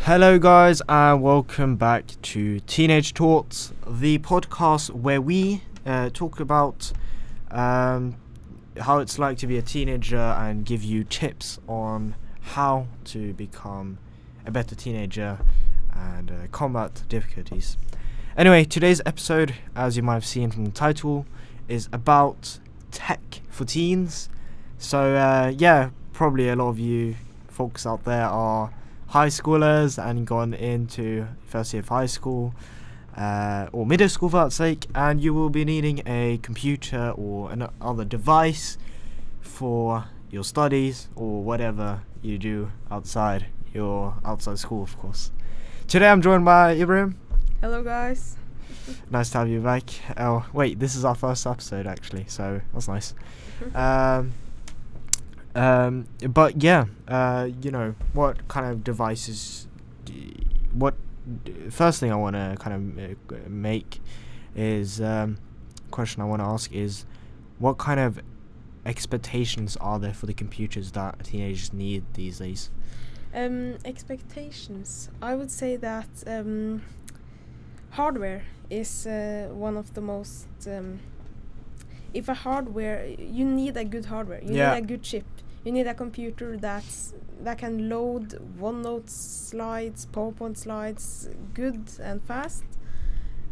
Hello, guys, and welcome back to Teenage Talks, the podcast where we uh, talk about um, how it's like to be a teenager and give you tips on how to become a better teenager and uh, combat difficulties. Anyway, today's episode, as you might have seen from the title, is about tech for teens. So, uh, yeah, probably a lot of you folks out there are high schoolers and gone into first year of high school uh, or middle school for that sake, and you will be needing a computer or another device for your studies or whatever you do outside your outside school, of course. Today I'm joined by Ibrahim. Hello, guys. Nice to have you back. Oh, wait, this is our first episode actually, so that's nice. Um, um, but yeah, uh, you know, what kind of devices? d- What d- first thing I want to kind of uh, make is um, question I want to ask is what kind of expectations are there for the computers that teenagers need these days? Um, expectations. I would say that um, hardware is uh, one of the most. Um, if a hardware, you need a good hardware. You Yeah. need a good chip. You need a computer that's that can load OneNote slides, PowerPoint slides, good and fast.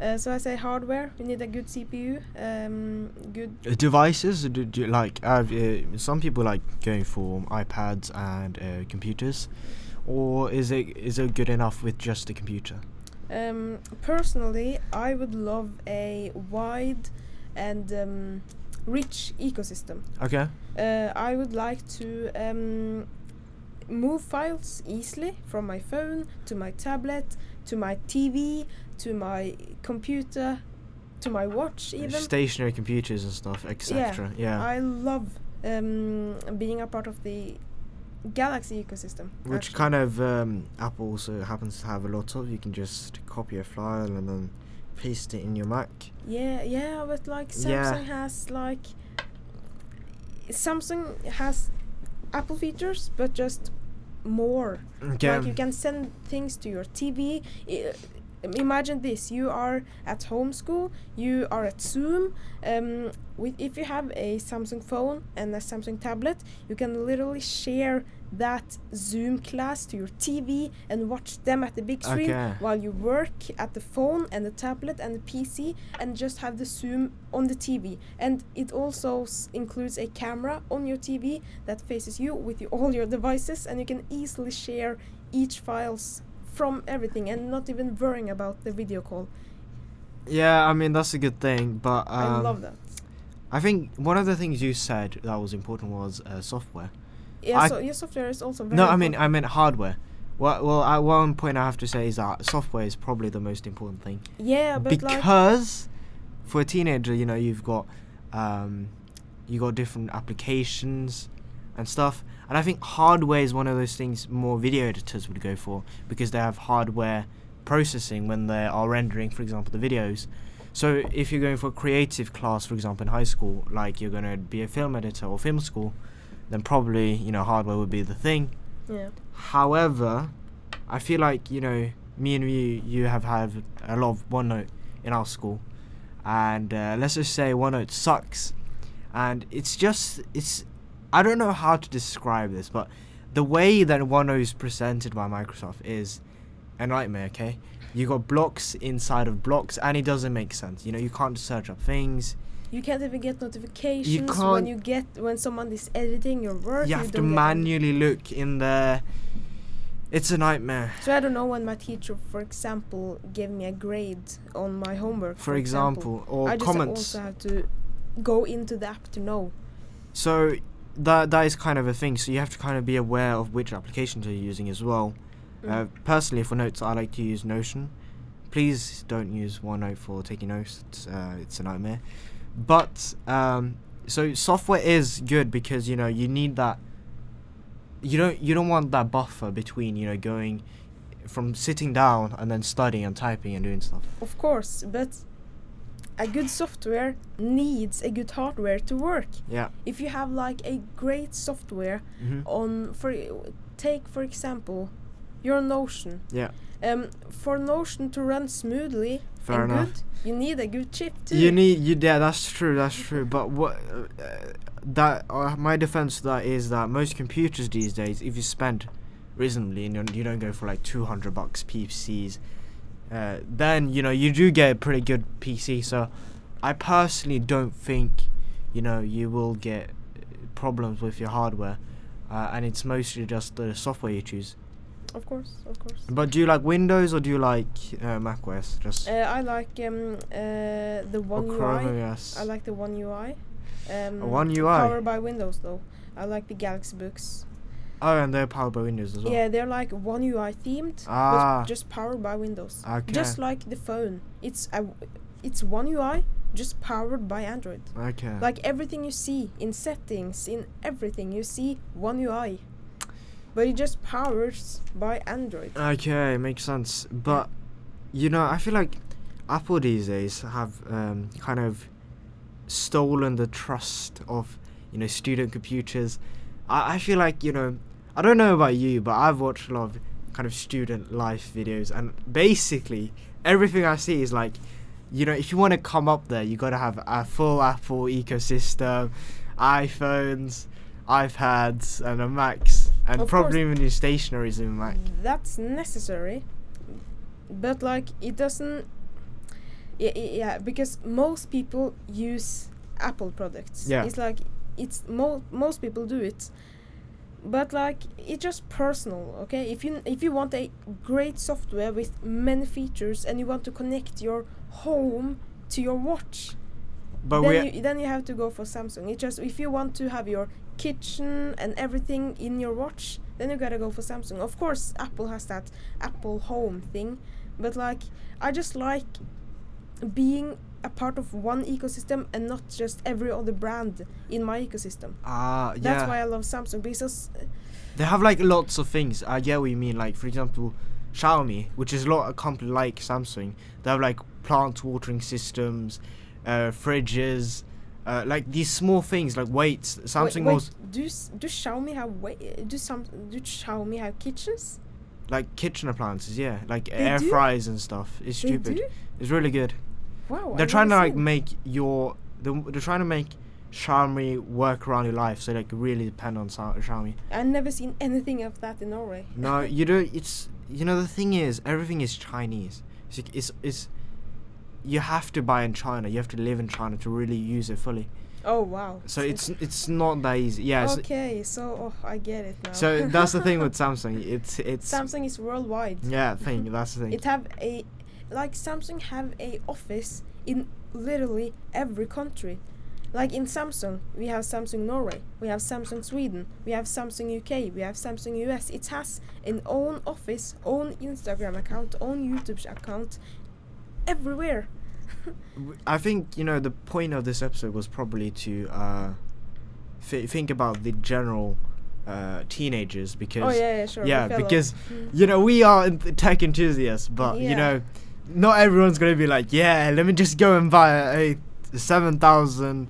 Uh, so I say hardware. You need a good CPU. Um, good Uh, devices do, do like uh, some people like going for iPads and uh, computers, or is it is it good enough with just a computer? Um, personally, I would love a wide and um, rich ecosystem. Okay. Uh, I would like to um, move files easily from my phone to my tablet to my TV to my computer to my watch even. stationary computers and stuff, etc. Yeah, I love um, being a part of the Galaxy ecosystem. which actually. kind of um, Apple also happens to have a lot of. You can just copy a file and then paste it in your Mac. Yeah, yeah, but like Yeah. Samsung has like Samsung has Apple features, but just more. Okay. Like you can send things to your TV. I- imagine this: you are at home school, you are at Zoom. Um, with if you have a Samsung phone and a Samsung tablet, you can literally share that Zoom class to your TV and watch them at the big screen Okay. while you work at the phone and the tablet and the PC and just have the Zoom on the TV. And it also s- includes a camera on your TV that faces you with your, all your devices, and you can easily share each files from everything and not even worrying about the video call. yeah, I mean that's a good thing, but um, I love that. I think one of the things you said that was important was uh, software. Yeah, I- so your software is also very no, I mean. I meant hardware. Well, well, at one point I have to say is that software is probably the most important thing. yeah, but like because for a teenager, you know, you've got um, you got different applications and stuff, and I think hardware is one of those things more video editors would go for because they have hardware processing when they are rendering, for example, the videos. So if you're going for a creative class, for example, in high school, like you're going to be a film editor or film school, then probably you know hardware would be the thing. yeah. However, I feel like you know me and you you have had a lot of OneNote in our school, and uh, let's just say OneNote sucks, and it's just it's I don't know how to describe this, but the way that OneNote is presented by Microsoft is a nightmare. Okay, you got blocks inside of blocks, and it doesn't make sense. You know, you can't search up things. You can't even get notifications can't- when you get when someone is editing your work. you have to manually look in there. It's a nightmare. So I don't know when my teacher, for example, gave me a grade on my homework. For example, or I just comments. also have to go into the app to know. So that that is kind of a thing. So you have to kind of be aware of which applications you're using as well. Mm. Uh, personally, for notes, I like to use Notion. Please don't use OneNote for taking notes. Uh, it's a nightmare. But um, so software is good because you know you need that. You don't you don't want that buffer between you know going from sitting down and then studying and typing and doing stuff. Of course, but a good software needs a good hardware to work. Yeah. If you have like a great software hmm on for take for example You're Notion. Yeah. Um, for Notion to run smoothly Fair and enough. good, you need a good chip too. You need you yeah that's true that's true but what uh, that uh, my defense to that is that most computers these days if you spend reasonably and you don't- go for like 200 bucks PCs uh, then you know you do get a pretty good PC so I personally don't think you know you will get problems with your hardware uh, and it's mostly just the software you choose Of course, of course. but do you like Windows or do you like uh, Mac OS just Uh, I like um, uh, the One Chrome UI. OS I like the One UI. Um, One UI? Powered by Windows though. I like the Galaxy books. oh and they're powered by Windows as well Yeah, they're like One UI themed, Ah. but just powered by Windows. Okay. Just like the phone. It's a, it's One UI, just powered by Android. Okay. Like everything you see in settings, in everything you see One UI. But it just powers by Android. okay, makes sense. But you know, I feel like Apple these days have um, kind of stolen the trust of you know student computers. I, I feel like you know I don't know about you, but I've watched a lot of kind of student life videos, and basically everything I see is like, you know, if you want to come up there, you got to have a full Apple ecosystem, iPhones, iPads, and a Macs, and Of probably even your stationaries in Mac. That's necessary, but like it doesn't. Yeah, yeah, because most people use Apple products. Yeah. It's like it's mo- most people do it, but like it's just personal. Okay, if you if you want a great software with many features and you want to connect your home to your watch, But then you, then you have to go for Samsung. It's just if you want to have your kitchen and everything in your watch, then you gotta go for Samsung. Of course, Apple has that Apple Home thing, but like I just like being a part of one ecosystem and not just every other brand in my ecosystem. ah yeah. That's why I love Samsung because uh, They have like lots of things. I get what you mean. Like for example, Xiaomi, which is a lot a company like Samsung. They have like plant watering systems, uh, fridges, uh, like these small things like weights. Samsung wait, was do do Xiaomi have wa- do some do Xiaomi have kitchens? like kitchen appliances. Yeah, like They air do? fryers and stuff. It's They stupid. do? It's really good. Wow, they're I've trying to like seen. make your they're, they're trying to make Xiaomi work around your life. So like really depend on Xiaomi. I've never seen anything of that in Norway. No, you don't. It's you know the thing is everything is Chinese. It's it's, it's you have to buy in China. You have to live in China to really use it fully. Oh wow. So it's it's not that easy. Yeah. okay, so oh, I get it now. So that's the thing with Samsung. It's it's Samsung is worldwide. yeah. Thing that's the thing. It have a like Samsung have a office in literally every country. Like in Samsung, we have Samsung Norway, we have Samsung Sweden, we have Samsung UK, we have Samsung US. It has an own office, own Instagram account, own YouTube account, everywhere. I think you know the point of this episode was probably to uh, th- think about the general uh, teenagers because oh yeah, yeah, sure. we yeah because Mm. you know we are tech enthusiasts but you know not everyone's gonna be like yeah let me just go and buy a, a 7000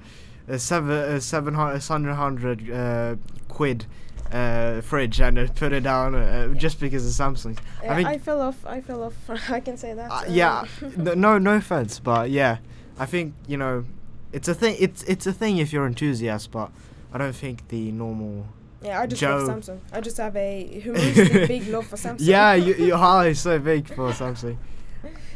a 7 a 700 700 uh, quid uh, fridge and uh, put it down uh, just because of samsung Uh, I I, fell off. I fell off. I can say that. uh, uh, yeah no, no offense but yeah i think you know it's a thing it's it's a thing if you're enthusiast but i don't think the normal yeah, I just Joe. love Samsung. I just have a big love for Samsung. yeah you, your heart is so big for samsung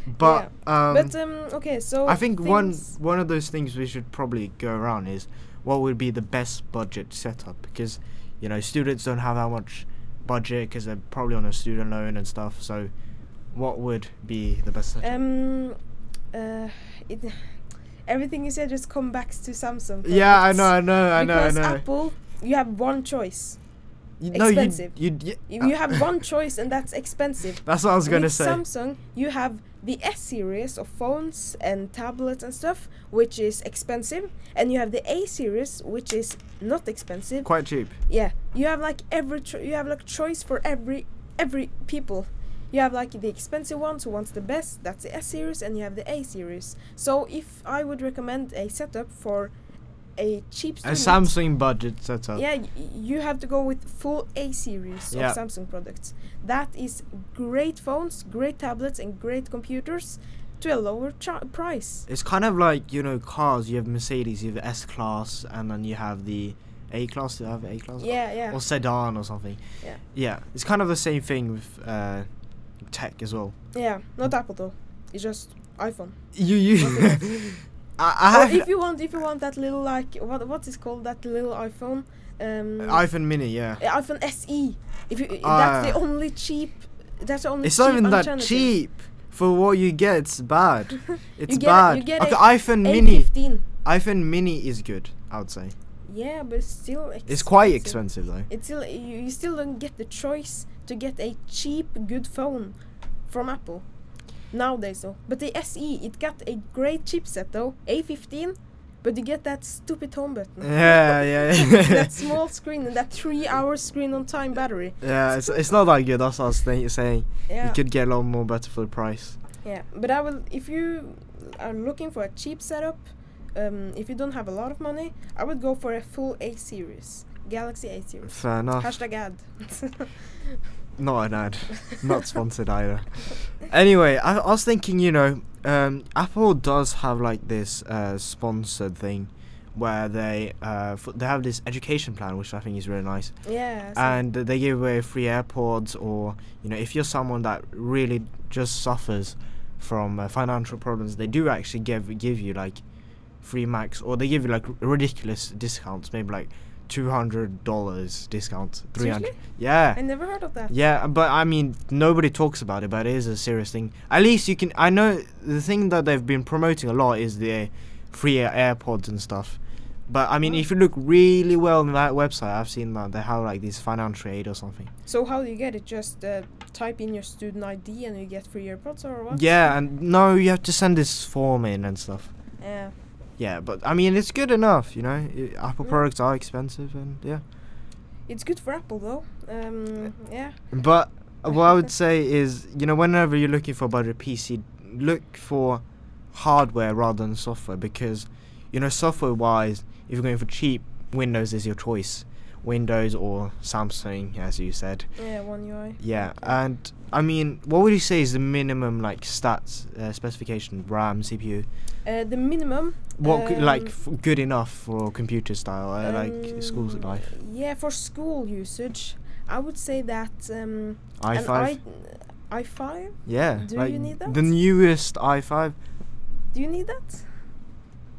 but um but um, okay, so I think one one of those things we should probably go around is what would be the best budget setup because you know students don't have that much budget because they're probably on a student loan and stuff. So, what would be the best setup? Um, uh, it, everything you said just come back to Samsung. yeah, I know, I know, I know, I Because know. Apple, you have one choice. You- no, you, expensive. you, you, You, you have one choice, and that's expensive. That's what I was gonna With say. Samsung, you have the S series of phones and tablets and stuff, which is expensive, and you have the A series, which is not expensive. Quite cheap. Yeah, you have like every you have like choice for every every people. You have like the expensive ones who wants the best, that's the S series, and you have the A series. So if I would recommend a setup for a cheap A Samsung budget setup. yeah, y- you have to go with full A series Yeah. of Samsung products. That is great phones, great tablets, and great computers to a lower price. It's kind of like you know cars. You have Mercedes, you have S class, and then you have the A class. Do you have A class? Yeah, yeah, Or sedan or something. Yeah. Yeah. It's kind of the same thing with uh, tech as well. yeah. Not Apple though. It's just iPhone. You you. I, if you want, if you want that little like what what is called that little iPhone, um, iPhone Mini. Yeah. uh, iPhone SE. If you, Ah. that's the only cheap. That's the only. It's not even that cheap. For what you get, it's bad. It's bad. you get okay, a iPhone Mini. A15. iPhone Mini is good. I would say Yeah, but it's still. Expensive. it's quite expensive though. It's still you, you still don't get the choice to get a cheap good phone from Apple nowadays though. But the SE it got a great chipset though, A15, but you get that stupid home button. Yeah, yeah, yeah. that small screen and that three-hour screen on time battery. yeah, it's, it's not that good. That's what I was thi- saying. Yeah, You could get a lot more better for the price. yeah. But I will if you are looking for a cheap setup. Um, if you don't have a lot of money, I would go for a full A series, Galaxy A series. Fair enough. Hashtag ad. Not an ad. Not sponsored either. Anyway, I, I was thinking, you know, um, Apple does have like this uh, sponsored thing where they uh, f- they have this education plan, which I think is really nice, yeah. so- and they give away free AirPods, or you know, if you're someone that really just suffers from uh, financial problems, they do actually give give you like free Macs, or they give you like r- ridiculous discounts, maybe like two hundred dollars discount, three hundred. Yeah. I never heard of that. Yeah, but I mean, nobody talks about it, but it is a serious thing. At least you can. I know the thing that they've been promoting a lot is the free AirPods and stuff. But I mean, Oh. if you look really well on that website, I've seen that they have like this financial aid or something. So how do you get it? Just uh, type in your student ID and you get free AirPods or what? Yeah, and no, you have to send this form in and stuff. Yeah. Yeah, but I mean, it's good enough, you know. Apple Mm. products are expensive, and yeah. It's good for Apple though. Um, yeah. But what I would say is, you know, whenever you're looking for a budget PC, look for hardware rather than software because, you know, software wise, if you're going for cheap, Windows is your choice. Windows or Samsung, as you said. Yeah, One UI. Yeah, and I mean, what would you say is the minimum like stats uh, specification, RAM, CPU? Uh, the minimum. What c- like um, f- good enough for computer style, uh, like school um, life? Yeah, for school usage, I would say that um, i5. an i i5. yeah, do like you need that? the newest i5. Do you need that?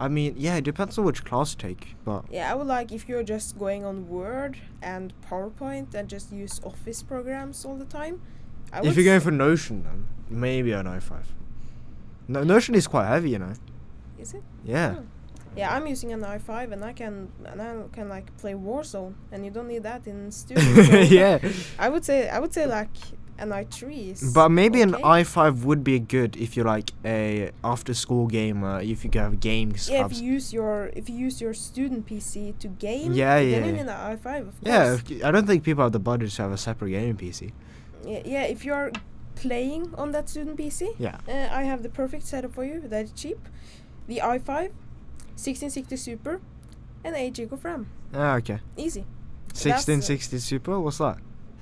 I mean, yeah, it depends on which class you take, but Yeah, I would like if you're just going on Word and PowerPoint and just use Office programs all the time. I if you're going for Notion, then maybe an i5. No, Notion is quite heavy, you know. is it? Yeah. Oh. Yeah, I'm using an i5 and I can and I can like play Warzone and you don't need that in studio. so yeah. I would say I would say like an i3 is. But maybe an i5 would be good if you're like a after school gamer, if you can have games Yeah, if you use your if you use your student PC to game. Yeah, Then yeah, yeah. need an i5, of yeah, course. if- I don't think people have the budget to have a separate gaming PC. Yeah, yeah. If you're playing on that student PC, Yeah. Uh, I have the perfect setup for you. That is cheap. The i5, 1660 Super, and 8 GB of RAM. Ah, okay. Easy. 1660 Super, what's that?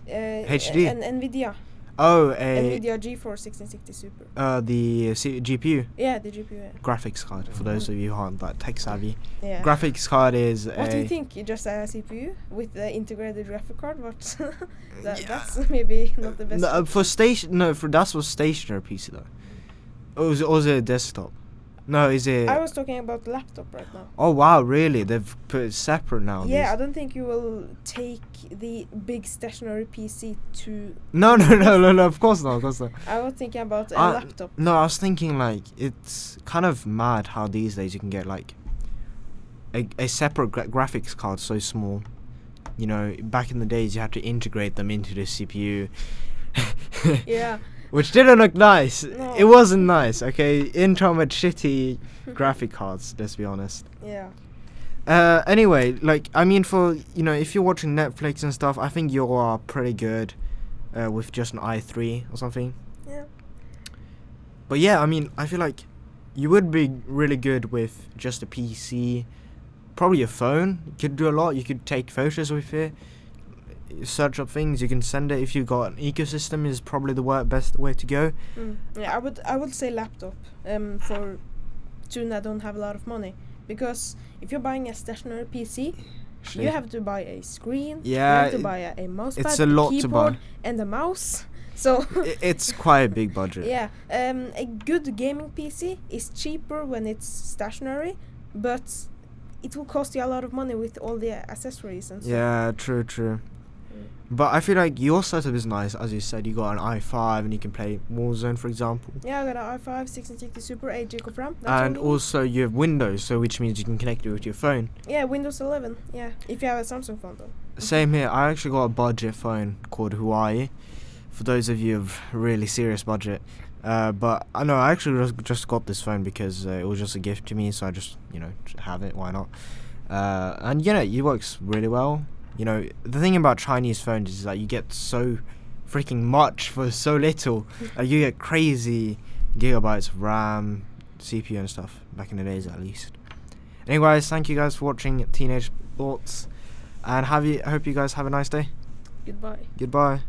Uh, HD? And Nvidia. Oh, a Nvidia GeForce 1660 Super. uh the C- GPU Yeah, the GPU. Yeah. graphics card. For those of you who aren't that tech savvy, yeah. graphics card is What do you think? You Just a CPU with the integrated graphic card? What? that, Yeah. That's maybe not the best. No, uh, for station. No, for that's for stationary PC though. It, is it a desktop? No, is it? I was talking about laptop right now. oh wow, really? They've put it separate now. Yeah, I don't think you will take the big stationary PC to. No, no, no, no, no. Of course not. Of course not. I was thinking about a I- laptop. No, I was thinking like it's kind of mad how these days you can get like a, a separate gra- graphics card so small. You know, back in the days you had to integrate them into the CPU. Yeah. Which didn't look nice. No. It wasn't nice, okay? Intel had shitty graphic cards, let's be honest. Yeah. Uh, anyway, like, I mean, for, you know, if you're watching Netflix and stuff, I think you are pretty good uh, with just an i3 or something. Yeah. But yeah, I mean, I feel like you would be really good with just a PC, probably a phone. You could do a lot. You could take photos with it. Search up things. You can send it if you've got an ecosystem. Is probably the wor- best way to go. Mm. Yeah, I would I would say laptop um, for students that don't have a lot of money because if you're buying a stationary PC, Actually. you have to buy a screen. Yeah, you have to buy a, a mouse it's pad, a lot to buy. and a mouse. So it's quite a big budget. yeah, um, a good gaming PC is cheaper when it's stationary, but it will cost you a lot of money with all the accessories and stuff. Yeah, true, true. Mm. But I feel like your setup is nice, as you said. You got an i5 and you can play Warzone, for example. Yeah, I got an i5 1660 Super 8 GB of RAM. That's and all you need. also you have Windows, so which means you can connect it with your phone. yeah, Windows 11. Yeah, if you have a Samsung phone though. Same here. I actually got a budget phone called Huawei. For those of you of really serious budget. Uh, but I know I actually just, just got this phone because uh, it was just a gift to me, so I just you know have it. Why not? Uh, and you know it works really well. You know the thing about Chinese phones is that you get so freaking much for so little. uh, you get crazy gigabytes of RAM, CPU, and stuff. Back in the days, at least. Anyways, thank you guys for watching Teenage Thoughts, and have you. I hope you guys have a nice day. Goodbye. Goodbye.